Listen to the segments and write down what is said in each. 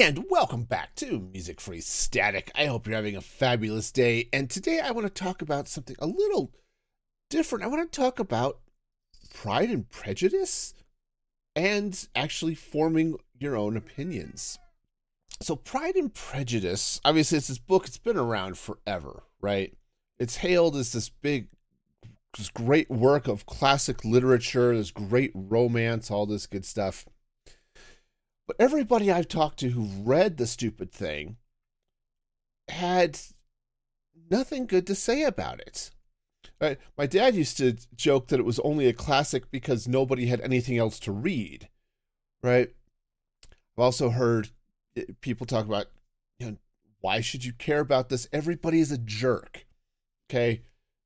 And welcome back to Music Free Static. I hope you're having a fabulous day. And today I want to talk about something a little different. I want to talk about pride and prejudice and actually forming your own opinions. So, Pride and Prejudice, obviously, it's this book, it's been around forever, right? It's hailed as this big, this great work of classic literature, this great romance, all this good stuff. But everybody I've talked to who read the stupid thing had nothing good to say about it. Right? My dad used to joke that it was only a classic because nobody had anything else to read. Right? I've also heard eh, people talk about, you know, why should you care about this? Everybody is a jerk. Okay?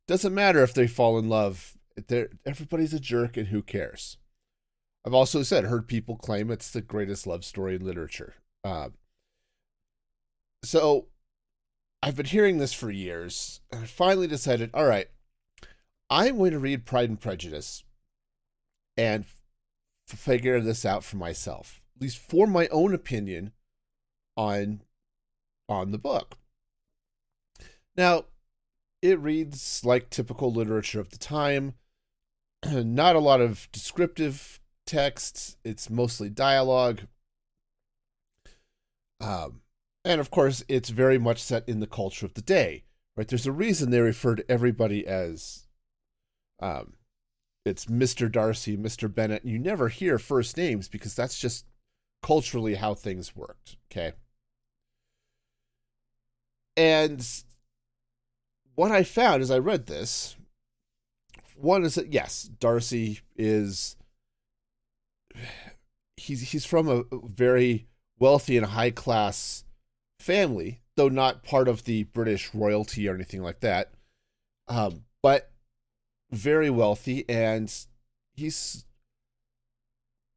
Doesn't matter if they fall in love. They're, everybody's a jerk and who cares? I've also said, heard people claim it's the greatest love story in literature. Uh, so I've been hearing this for years, and I finally decided, all right, I'm going to read Pride and Prejudice and f- figure this out for myself, at least for my own opinion on on the book. Now, it reads like typical literature of the time. Not a lot of descriptive text. It's mostly dialogue. Um, and of course, it's very much set in the culture of the day, right? There's a reason they refer to everybody as, um, it's Mr. Darcy, Mr. Bennet. You never hear first names because that's just culturally how things worked. Okay. And what I found as I read this, one is that yes, Darcy is he's he's from a very wealthy and high class family, though not part of the British royalty or anything like that. Um, but very wealthy, and he's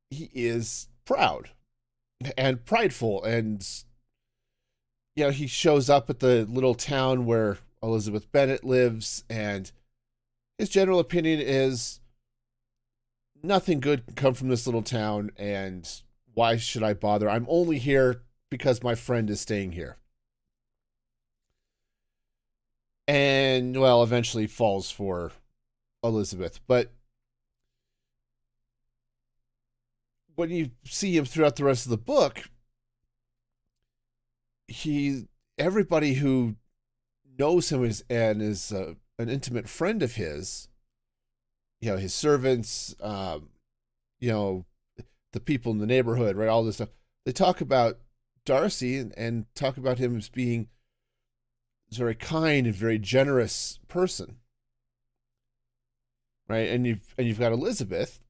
he is proud and prideful, and you know he shows up at the little town where Elizabeth Bennet lives, and his general opinion is nothing good can come from this little town, and why should I bother? I'm only here because my friend is staying here. And, well, eventually falls for Elizabeth. But when you see him throughout the rest of the book, he everybody who knows him is and is uh, an intimate friend of his you know his servants um you know the people in the neighborhood right all this stuff. They talk about darcy and, and talk about him as being a very kind and very generous person. Right? And you've and you've got elizabeth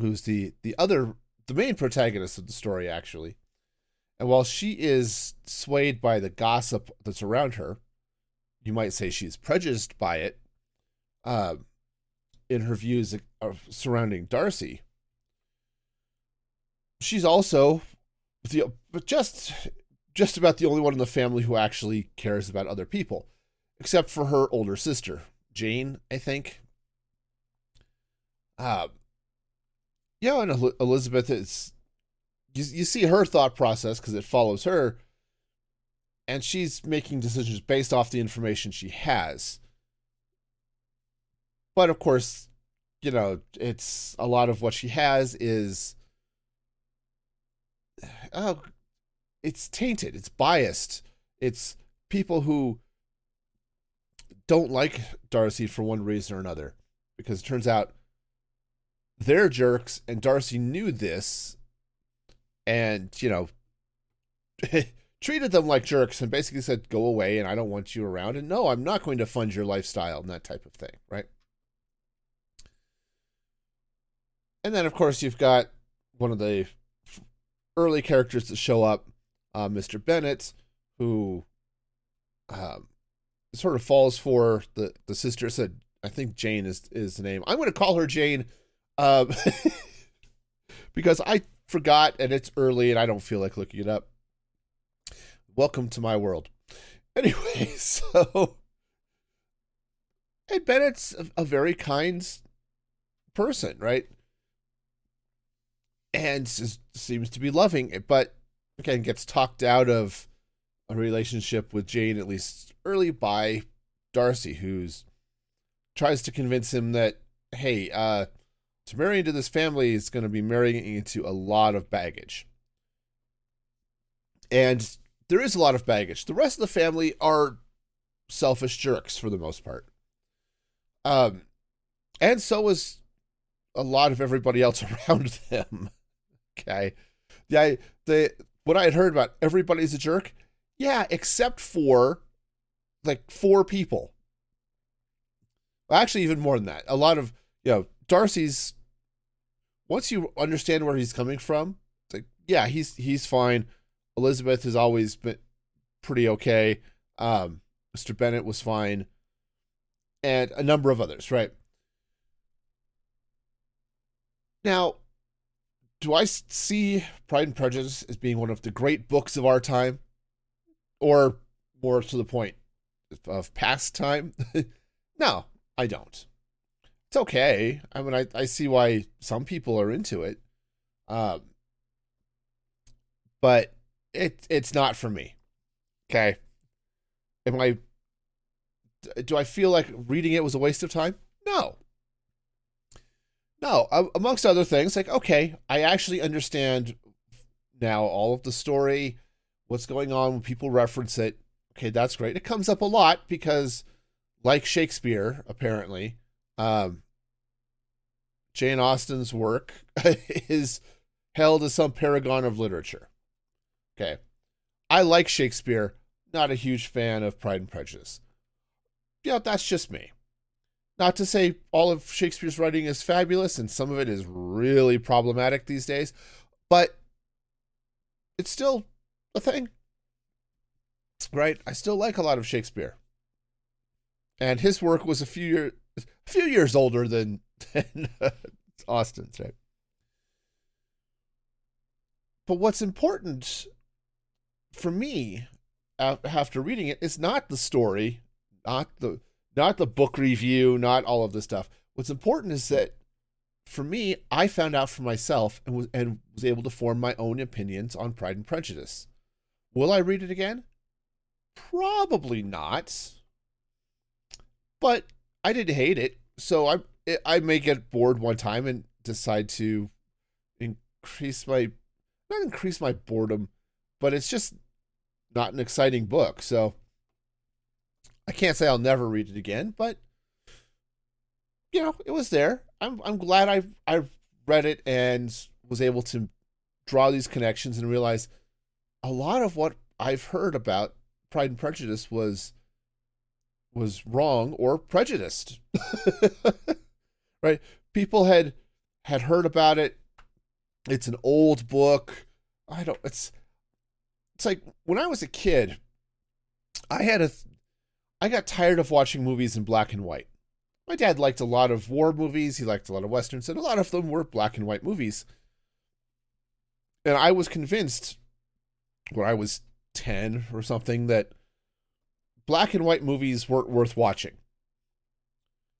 who's the the other the main protagonist of the story actually. And while she is swayed by the gossip that's around her you might say she's prejudiced by it uh, in her views of surrounding Darcy. She's also the but just just about the only one in the family who actually cares about other people, except for her older sister, Jane, I think. Uh, yeah, and Elizabeth is you, you see her thought process because it follows her, and she's making decisions based off the information she has but of course, you know, it's a lot of what she has is oh it's tainted, it's biased. It's people who don't like Darcy for one reason or another because it turns out they're jerks and Darcy knew this and, you know, treated them like jerks and basically said, go away and I don't want you around. And no, I'm not going to fund your lifestyle and that type of thing, right? And then of course you've got one of the early characters that show up, uh, Mr. Bennett, who um, sort of falls for the the sister. Said I think Jane is is the name. I'm going to call her Jane, um, because I forgot and it's early and I don't feel like looking it up. Welcome to my world. Anyway, so and Bennet's a, a very kind person, right? And seems to be loving it. But again gets talked out of a relationship with Jane at least early by Darcy, who's tries to convince him that hey, uh, to marry into this family is going to be marrying into a lot of baggage, and there is a lot of baggage. The rest of the family are selfish jerks for the most part. Um, and so is a lot of everybody else around them. Okay, yeah, the what I had heard about everybody's a jerk. Yeah, except for like four people. Actually, even more than that. A lot of you know Darcy's. Once you understand where he's coming from, it's like yeah, he's he's fine. Elizabeth has always been pretty okay. Um, Mr. Bennet was fine, and a number of others. Right now, do I see Pride and Prejudice as being one of the great books of our time, or more to the point of past time? no, I don't. It's okay. I mean, I, I see why some people are into it, um, but it it's not for me. Okay, am I? Do I feel like reading it was a waste of time? No, no, amongst other things, like, okay, I actually understand now all of the story, what's going on when people reference it. Okay, that's great. It comes up a lot because, like Shakespeare, apparently, um, Jane Austen's work is held as some paragon of literature. Okay. I like Shakespeare, not a huge fan of Pride and Prejudice. Yeah, that's just me. Not to say all of Shakespeare's writing is fabulous and some of it is really problematic these days, but it's still a thing. Right? I still like a lot of Shakespeare. And his work was a few years a few years older than, than uh, Austen's, right? But what's important for me after reading it is not the story, not the not the book review, not all of this stuff. What's important is that for me, I found out for myself and was, and was able to form my own opinions on Pride and Prejudice. Will I read it again? Probably not. But I didn't hate it, so I I may get bored one time and decide to increase my not increase my boredom, but it's just not an exciting book. So I can't say I'll never read it again, but you know, it was there. I'm I'm glad I I read it and was able to draw these connections and realize a lot of what I've heard about Pride and Prejudice was was wrong or prejudiced. right? People had had heard about it. It's an old book. I don't it's it's like when I was a kid, I had a I got tired of watching movies in black and white. My dad liked a lot of war movies, he liked a lot of westerns, and a lot of them were black and white movies. And I was convinced when I was 10 or something that black and white movies weren't worth watching.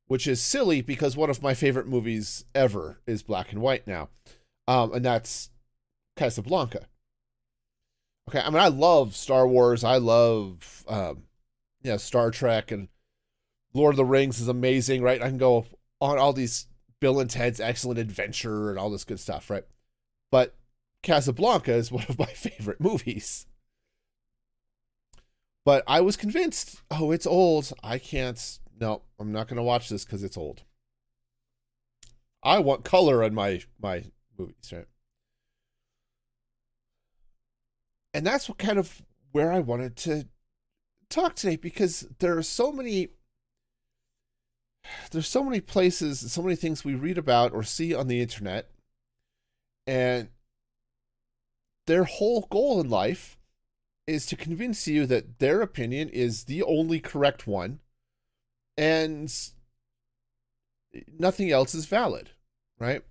Which is silly because one of my favorite movies ever is black and white now. Um, and that's Casablanca. Okay, I mean, I love Star Wars. I love um, yeah, Star Trek and Lord of the Rings is amazing, right? I can go on all these Bill and Ted's Excellent Adventure and all this good stuff, right? But Casablanca is one of my favorite movies. But I was convinced, oh, it's old. I can't. No, I'm not going to watch this because it's old. I want color in my my movies, right? And that's what kind of where I wanted to talk today because there are so many there's so many places, so many things we read about or see on the internet, and their whole goal in life is to convince you that their opinion is the only correct one and nothing else is valid, right?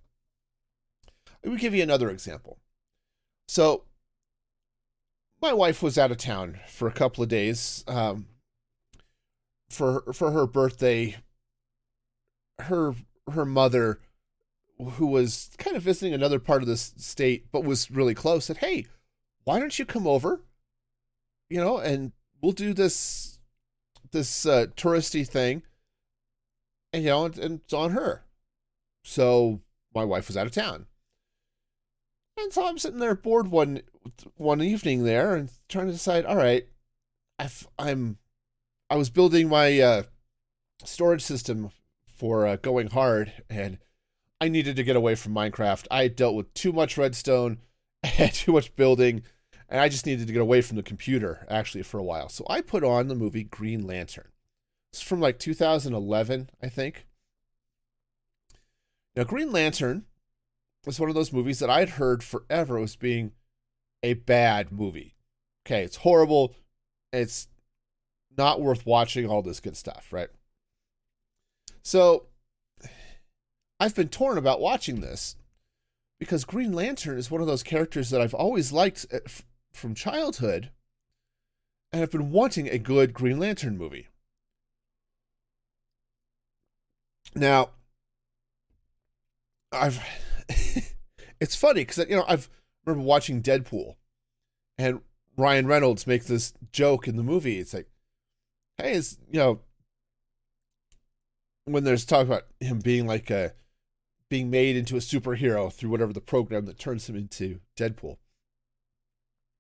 Let me give you another example. So, my wife was out of town for a couple of days um, for for her birthday. Her her mother, who was kind of visiting another part of the state but was really close, said, "Hey, why don't you come over? You know, and we'll do this this uh, touristy thing, and you know, and, and it's on her. So my wife was out of town, and so I'm sitting there bored one one evening there and trying to decide. All right, I've, I'm I was building my uh, storage system for uh, going hard, and I needed to get away from Minecraft. I dealt with too much redstone and too much building, and I just needed to get away from the computer actually for a while. So I put on the movie Green Lantern. It's from like 2011, I think. Now, Green Lantern was one of those movies that I'd heard forever was being a bad movie. Okay, it's horrible. It's not worth watching, all this good stuff, right? So I've been torn about watching this because Green Lantern is one of those characters that I've always liked uh, from childhood and I've been wanting a good Green Lantern movie. Now, I've it's funny because you know I've remember watching Deadpool, and Ryan Reynolds makes this joke in the movie. It's like, hey, it's you know when there's talk about him being like a being made into a superhero through whatever the program that turns him into Deadpool.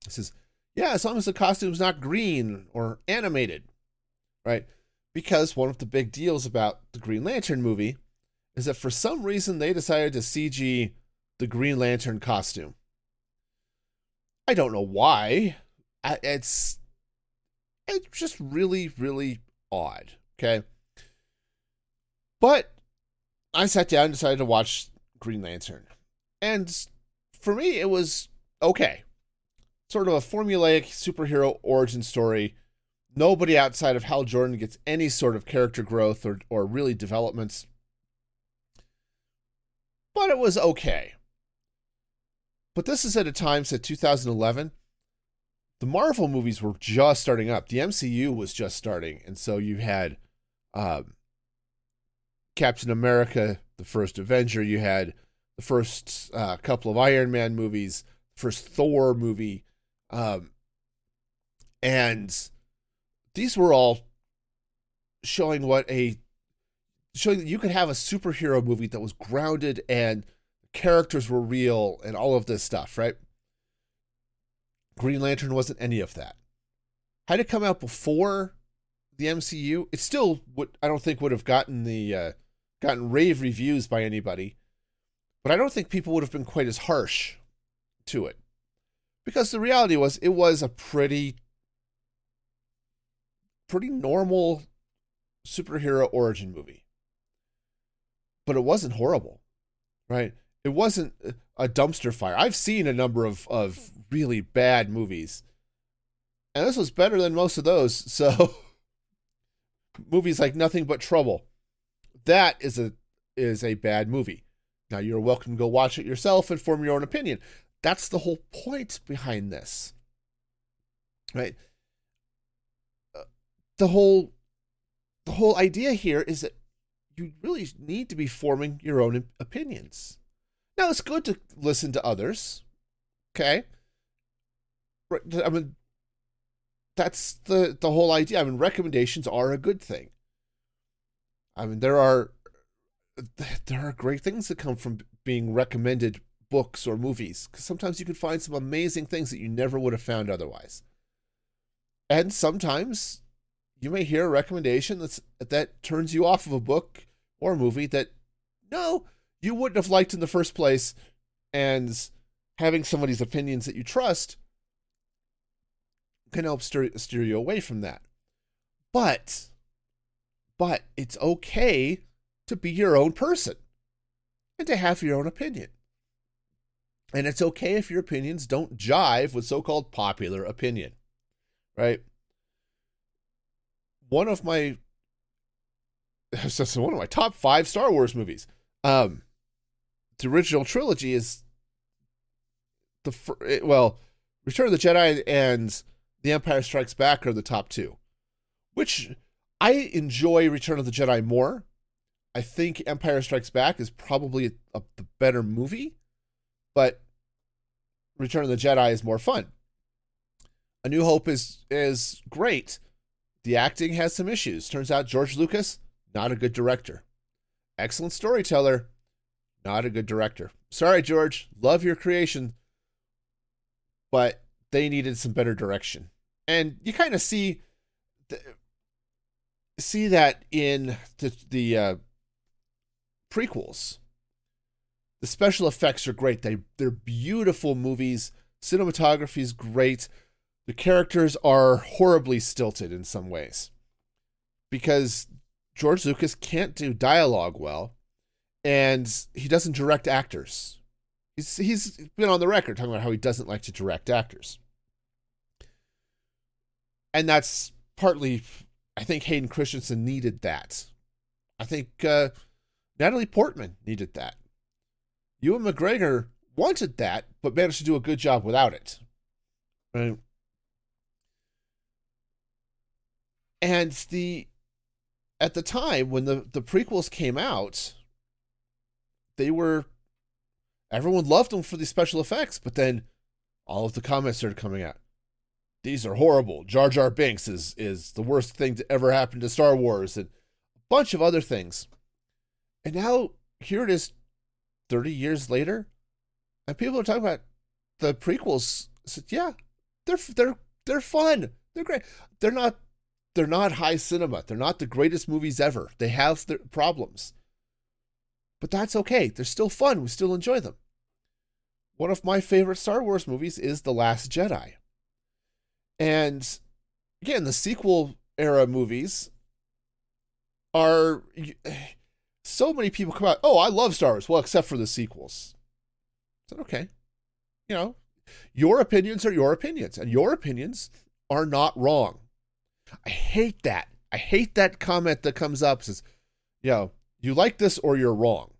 He says, yeah, as long as the costume's not green or animated, right? Because one of the big deals about the Green Lantern movie is that for some reason they decided to CG the Green Lantern costume. I don't know why. It's it's just really really odd. Okay, but I sat down and decided to watch Green Lantern, and for me it was okay. Sort of a formulaic superhero origin story. Nobody outside of Hal Jordan gets any sort of character growth or or really developments. But it was okay. But this is at a time, said 2011, the Marvel movies were just starting up. The MCU was just starting. And so you had um, Captain America, the first Avenger. You had the first uh, couple of Iron Man movies, first Thor movie. Um, and these were all showing what a showing that you could have a superhero movie that was grounded and characters were real and all of this stuff, right? Green Lantern wasn't any of that. Had it come out before the MCU, it still would I don't think would have gotten the uh, gotten rave reviews by anybody. But I don't think people would have been quite as harsh to it. Because the reality was it was a pretty pretty normal superhero origin movie. But it wasn't horrible. Right? it wasn't a dumpster fire. I've seen a number of of really bad movies, and this was better than most of those. So, movies like Nothing But Trouble, that is a is a bad movie. Now you're welcome to go watch it yourself and form your own opinion. That's the whole point behind this, right? Uh, the whole the whole idea here is that you really need to be forming your own opinions now it's good to listen to others. Okay. Right. I mean, that's the the whole idea. I mean, recommendations are a good thing. I mean, there are there are great things that come from being recommended books or movies because sometimes you can find some amazing things that you never would have found otherwise. And sometimes you may hear a recommendation that's that turns you off of a book or a movie that no, you wouldn't have liked in the first place. And having somebody's opinions that you trust can help steer, steer you away from that. But but it's okay to be your own person and to have your own opinion. And it's okay if your opinions don't jive with so-called popular opinion right one of my one of my top five star wars movies um the original trilogy is the well, Return of the Jedi and The Empire Strikes Back are the top two, which I enjoy Return of the Jedi more. I think Empire Strikes Back is probably a, a, the better movie, but Return of the Jedi is more fun. A New Hope is is great. The acting has some issues. Turns out George Lucas, not a good director. Excellent storyteller, not a good director. Sorry, George. Love your creation. But they needed some better direction. And you kind of see see that in the the uh, prequels. The special effects are great. They they're beautiful movies. Cinematography is great. The characters are horribly stilted in some ways because George Lucas can't do dialogue well and he doesn't direct actors. He's he's been on the record talking about how he doesn't like to direct actors. And that's partly I think Hayden Christensen needed that. I think uh, Natalie Portman needed that. Ewan McGregor wanted that, but managed to do a good job without it. Right? And the at the time when the, the prequels came out, they were everyone loved them for the special effects, but then all of the comments started coming out. These are horrible. Jar Jar Binks is is the worst thing to ever happen to Star Wars and a bunch of other things. And now here it is 30 years later, and people are talking about the prequels. said, yeah, they're they're they're fun. They're great. They're not they're not high cinema. They're not the greatest movies ever. They have their problems. But that's okay. They're still fun. We still enjoy them. One of my favorite Star Wars movies is The Last Jedi. And again, the sequel era movies are so many people come out, oh, I love Star Wars. Well, except for the sequels. I said, okay. You know, your opinions are your opinions, and your opinions are not wrong. I hate that. I hate that comment that comes up says, you know, you like this or you're wrong.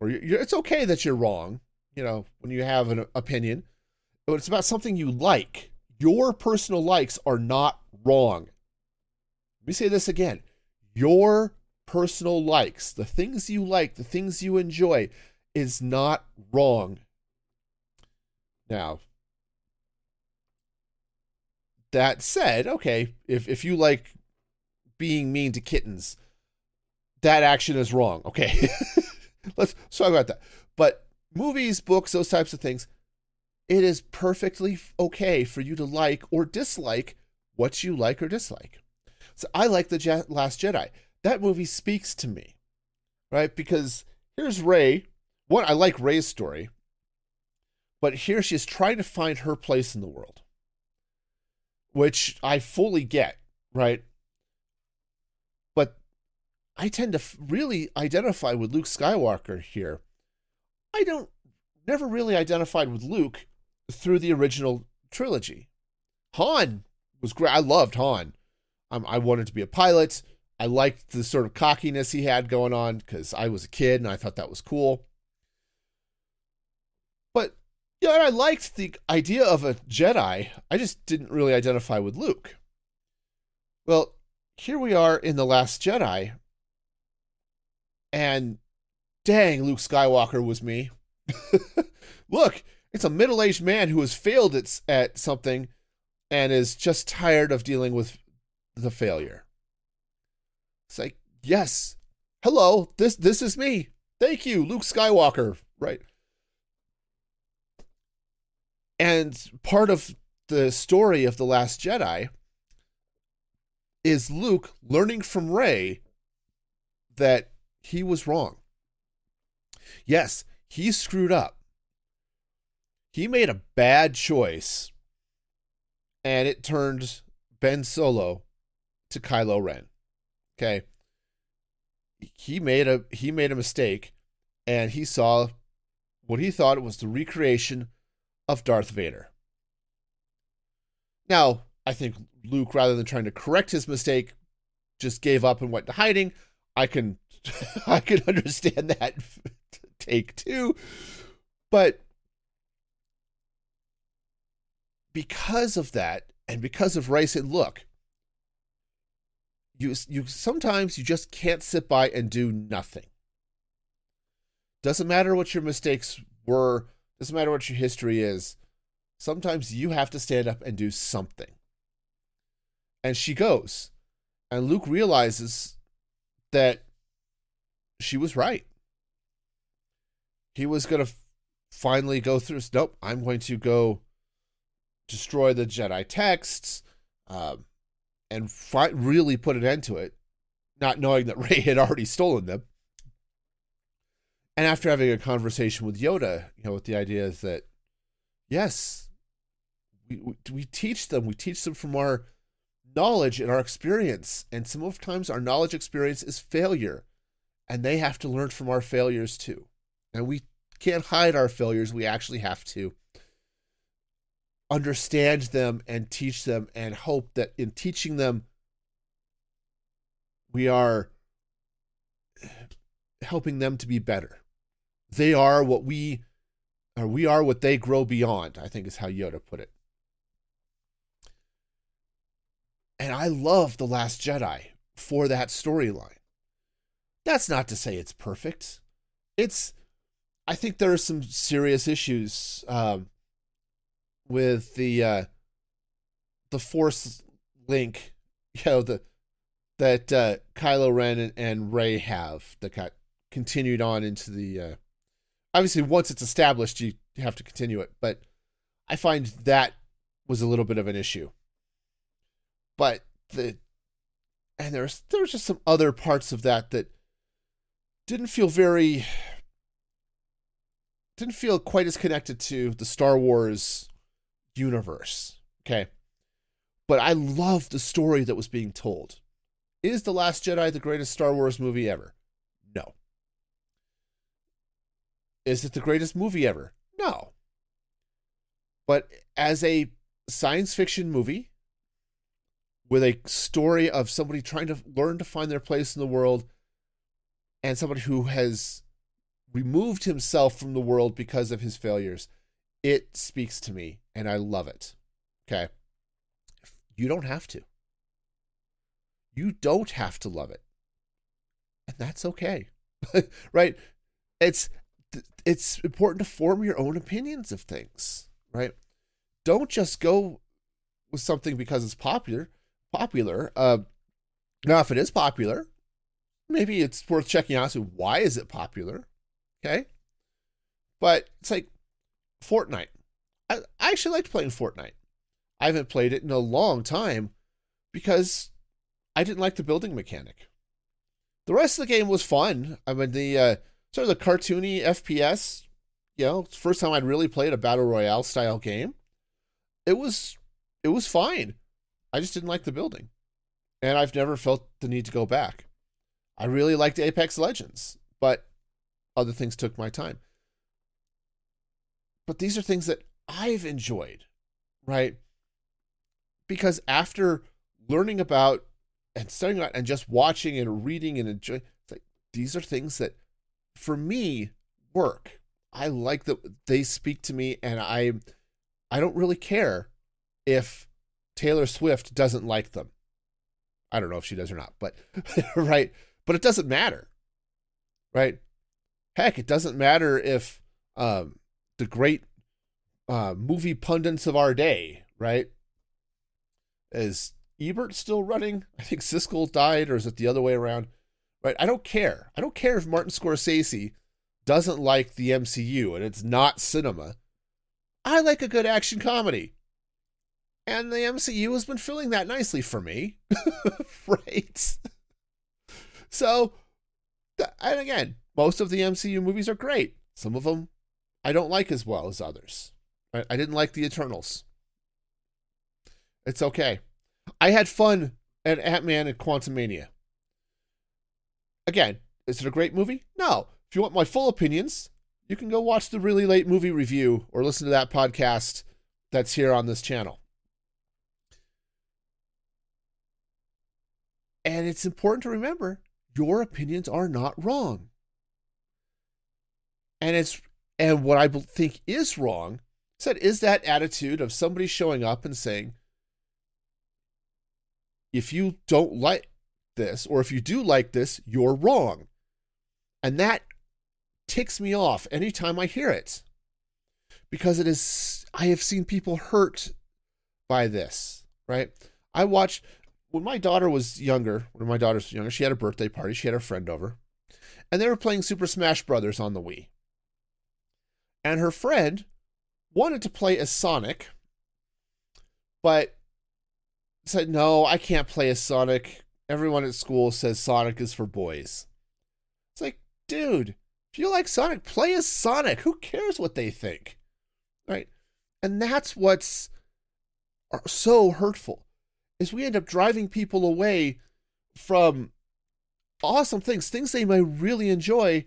Or you're, it's okay that you're wrong, you know, when you have an opinion, but it's about something you like. Your personal likes are not wrong. Let me say this again. Your personal likes, the things you like, the things you enjoy, is not wrong. Now, that said, okay, if if you like being mean to kittens, that action is wrong. Okay. let's, talk about that. But movies, books, those types of things, it is perfectly okay for you to like or dislike what you like or dislike. So I like the Je- Last Jedi. That movie speaks to me, right? Because here's Rey. One, I like Rey's story, but here she is trying to find her place in the world which I fully get, right? But I tend to really identify with Luke Skywalker here. I don't never really identified with Luke through the original trilogy. Han was great. I loved Han. Um, I wanted to be a pilot. I liked the sort of cockiness he had going on because I was a kid and I thought that was cool. Yeah, I liked the idea of a Jedi. I just didn't really identify with Luke. Well, here we are in The Last Jedi, and dang, Luke Skywalker was me. Look, it's a middle aged man who has failed at, at something and is just tired of dealing with the failure. It's like, yes, hello, this this is me. Thank you, Luke Skywalker. Right. And part of the story of The Last Jedi is Luke learning from Rey that he was wrong. Yes, he screwed up. He made a bad choice and it turned Ben Solo to Kylo Ren. Okay. He made a he made a mistake and he saw what he thought was the recreation of Darth Vader. Now, I think Luke, rather than trying to correct his mistake, just gave up and went to hiding. I can I can understand that take two. But because of that, and because of Rey said, look, you you sometimes you just can't sit by and do nothing. Doesn't matter what your mistakes were, doesn't matter what your history is. sometimes you have to stand up and do something. And she goes. And Luke realizes that she was right. He was going to finally go through. Nope, I'm going to go destroy the Jedi texts um, and fi- really put an end to it, not knowing that Rey had already stolen them. And after having a conversation with Yoda, you know, with the idea is that, yes, we, we, teach them, we teach them from our knowledge and our experience. And some of times our knowledge experience is failure. And they have to learn from our failures too. And we can't hide our failures. We actually have to understand them and teach them and hope that in teaching them, we are helping them to be better. They are what we or we are what they grow beyond, I think is how Yoda put it. And I love The Last Jedi for that storyline. That's not to say it's perfect. It's, I think there are some serious issues um, with the uh, the Force link, you know, the that uh, Kylo Ren and, and Rey have that got continued on into the. Uh, obviously, once it's established, you have to continue it, but I find that was a little bit of an issue but the and there's there's just some other parts of that that didn't feel very didn't feel quite as connected to the Star Wars universe. Okay. But I love the story that was being told. Is The Last Jedi the greatest Star Wars movie ever? No. Is it the greatest movie ever? No. But as a science fiction movie, with a story of somebody trying to learn to find their place in the world and somebody who has removed himself from the world because of his failures. It speaks to me and I love it. Okay. You don't have to. You don't have to love it. And that's okay. right? It's it's important to form your own opinions of things, right? Don't just go with something because it's popular popular. Uh, now, if it is popular, maybe it's worth checking out. So, why is it popular? Okay, but it's like Fortnite. I, I actually liked playing Fortnite. I haven't played it in a long time because I didn't like the building mechanic. The rest of the game was fun. I mean, the uh, sort of the cartoony FPS. You know, first time I'd really played a battle royale style game. It was it was fine. I just didn't like the building. And I've never felt the need to go back. I really liked Apex Legends, but other things took my time. But these are things that I've enjoyed, right? Because after learning about and studying about and just watching and reading and enjoying, like these are things that for me work. I like that they speak to me and I I don't really care if Taylor Swift doesn't like them. I don't know if she does or not, but right. But it doesn't matter, right? Heck, it doesn't matter if um, the great uh, movie pundits of our day, right? Is Ebert still running? I think Siskel died, or is it the other way around? Right? I don't care. I don't care if Martin Scorsese doesn't like the MCU and it's not cinema. I like a good action comedy. And the MCU has been filling that nicely for me. right? So, and again, most of the MCU movies are great. Some of them I don't like as well as others. I didn't like the Eternals. It's okay. I had fun at Ant Man and Quantumania. Again, is it a great movie? No. If you want my full opinions, you can go watch the really late movie review or listen to that podcast that's here on this channel. And it's important to remember your opinions are not wrong. And it's and what I think is wrong said is that attitude of somebody showing up and saying if you don't like this or if you do like this, you're wrong. And that ticks me off anytime I hear it. because it is I have seen people hurt by this, right? I watched when my daughter was younger, when my daughter was younger, she had a birthday party, she had a friend over, and they were playing Super Smash Brothers on the Wii. And her friend wanted to play as Sonic, but said, No, I can't play as Sonic. Everyone at school says Sonic is for boys. It's like, dude, if you like Sonic, play as Sonic. Who cares what they think? Right? And that's what's uh, so hurtful is we end up driving people away from awesome things, things they might really enjoy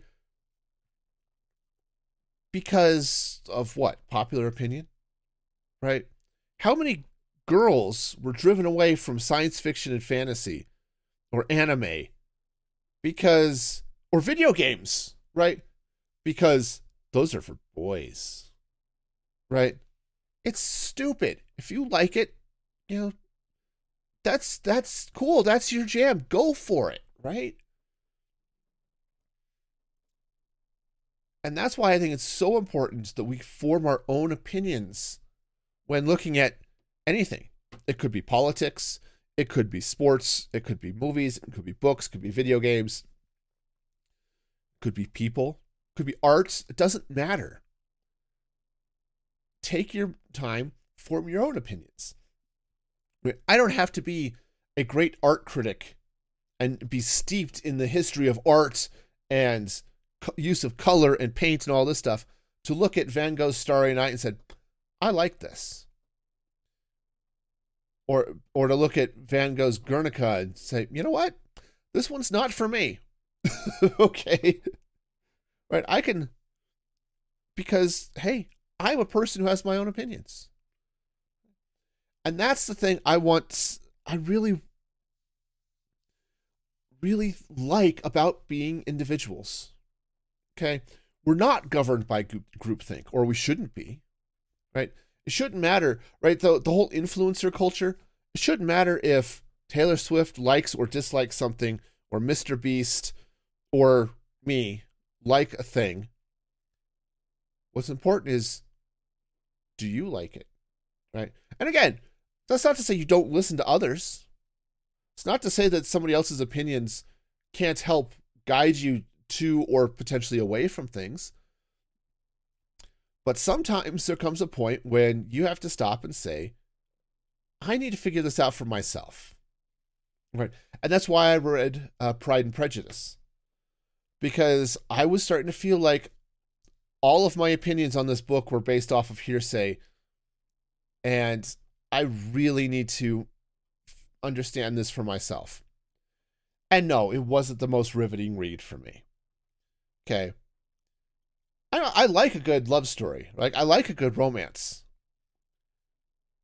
because of what? Popular opinion? Right? How many girls were driven away from science fiction and fantasy or anime because or video games, right? Because those are for boys. Right? It's stupid. If you like it, you know, that's that's cool. That's your jam. Go for it, right? And that's why I think it's so important that we form our own opinions when looking at anything. It could be politics, it could be sports, it could be movies, it could be books, it could be video games, it could be people, it could be arts. It doesn't matter. Take your time, form your own opinions. I don't have to be a great art critic and be steeped in the history of art and use of color and paint and all this stuff to look at Van Gogh's Starry Night and said, I like this. Or or to look at Van Gogh's Guernica and say, you know what? This one's not for me. okay. Right? I can because hey, I'm a person who has my own opinions. And that's the thing I want I really really like about being individuals. Okay? We're not governed by groupthink, or we shouldn't be, right? It shouldn't matter, right? The, the whole influencer culture, it shouldn't matter if Taylor Swift likes or dislikes something, or Mr. Beast, or me like a thing. What's important is do you like it? Right? And again, that's not to say you don't listen to others. It's not to say that somebody else's opinions can't help guide you to or potentially away from things. But sometimes there comes a point when you have to stop and say, I need to figure this out for myself. Right. And that's why I read uh, Pride and Prejudice. Because I was starting to feel like all of my opinions on this book were based off of hearsay. And I really need to understand this for myself. And no, it wasn't the most riveting read for me. Okay. I I like a good love story. Like I like a good romance.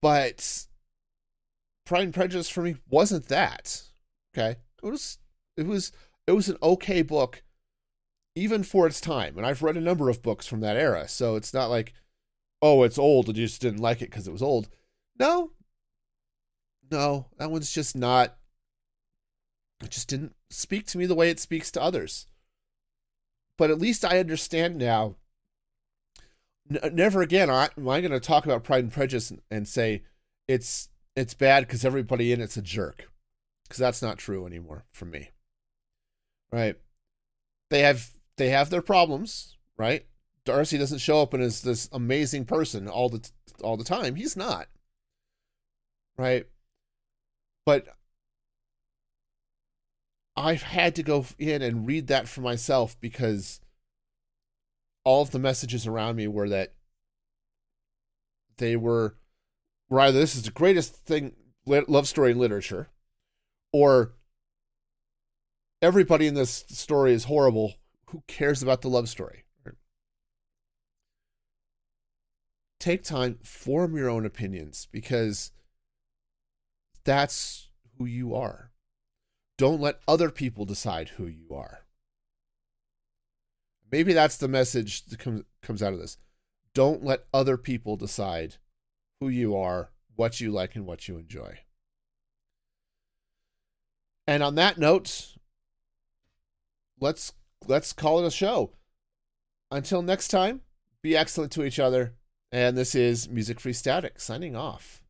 But Pride and Prejudice for me wasn't that. Okay. It was it was it was an okay book even for its time. And I've read a number of books from that era, so it's not like oh, it's old and you just didn't like it because it was old. No. No, that one's just not it just didn't speak to me the way it speaks to others but at least I understand now. N- uh, never again I, am I going to talk about Pride and Prejudice and, and say it's it's bad because everybody in it's a jerk, because that's not true anymore for me. Right? They have they have their problems, right? Darcy doesn't show up and is this amazing person all the all the time. He's not. Right? But I've had to go in and read that for myself because all of the messages around me were that they were, were either this is the greatest thing love story in literature, or everybody in this story is horrible. Who cares about the love story? Take time, form your own opinions because that's who you are. Don't let other people decide who you are. Maybe that's the message that comes comes out of this. Don't let other people decide who you are, what you like and what you enjoy. And on that note, let's let's call it a show. Until next time, be excellent to each other And this is Music Free Static signing off.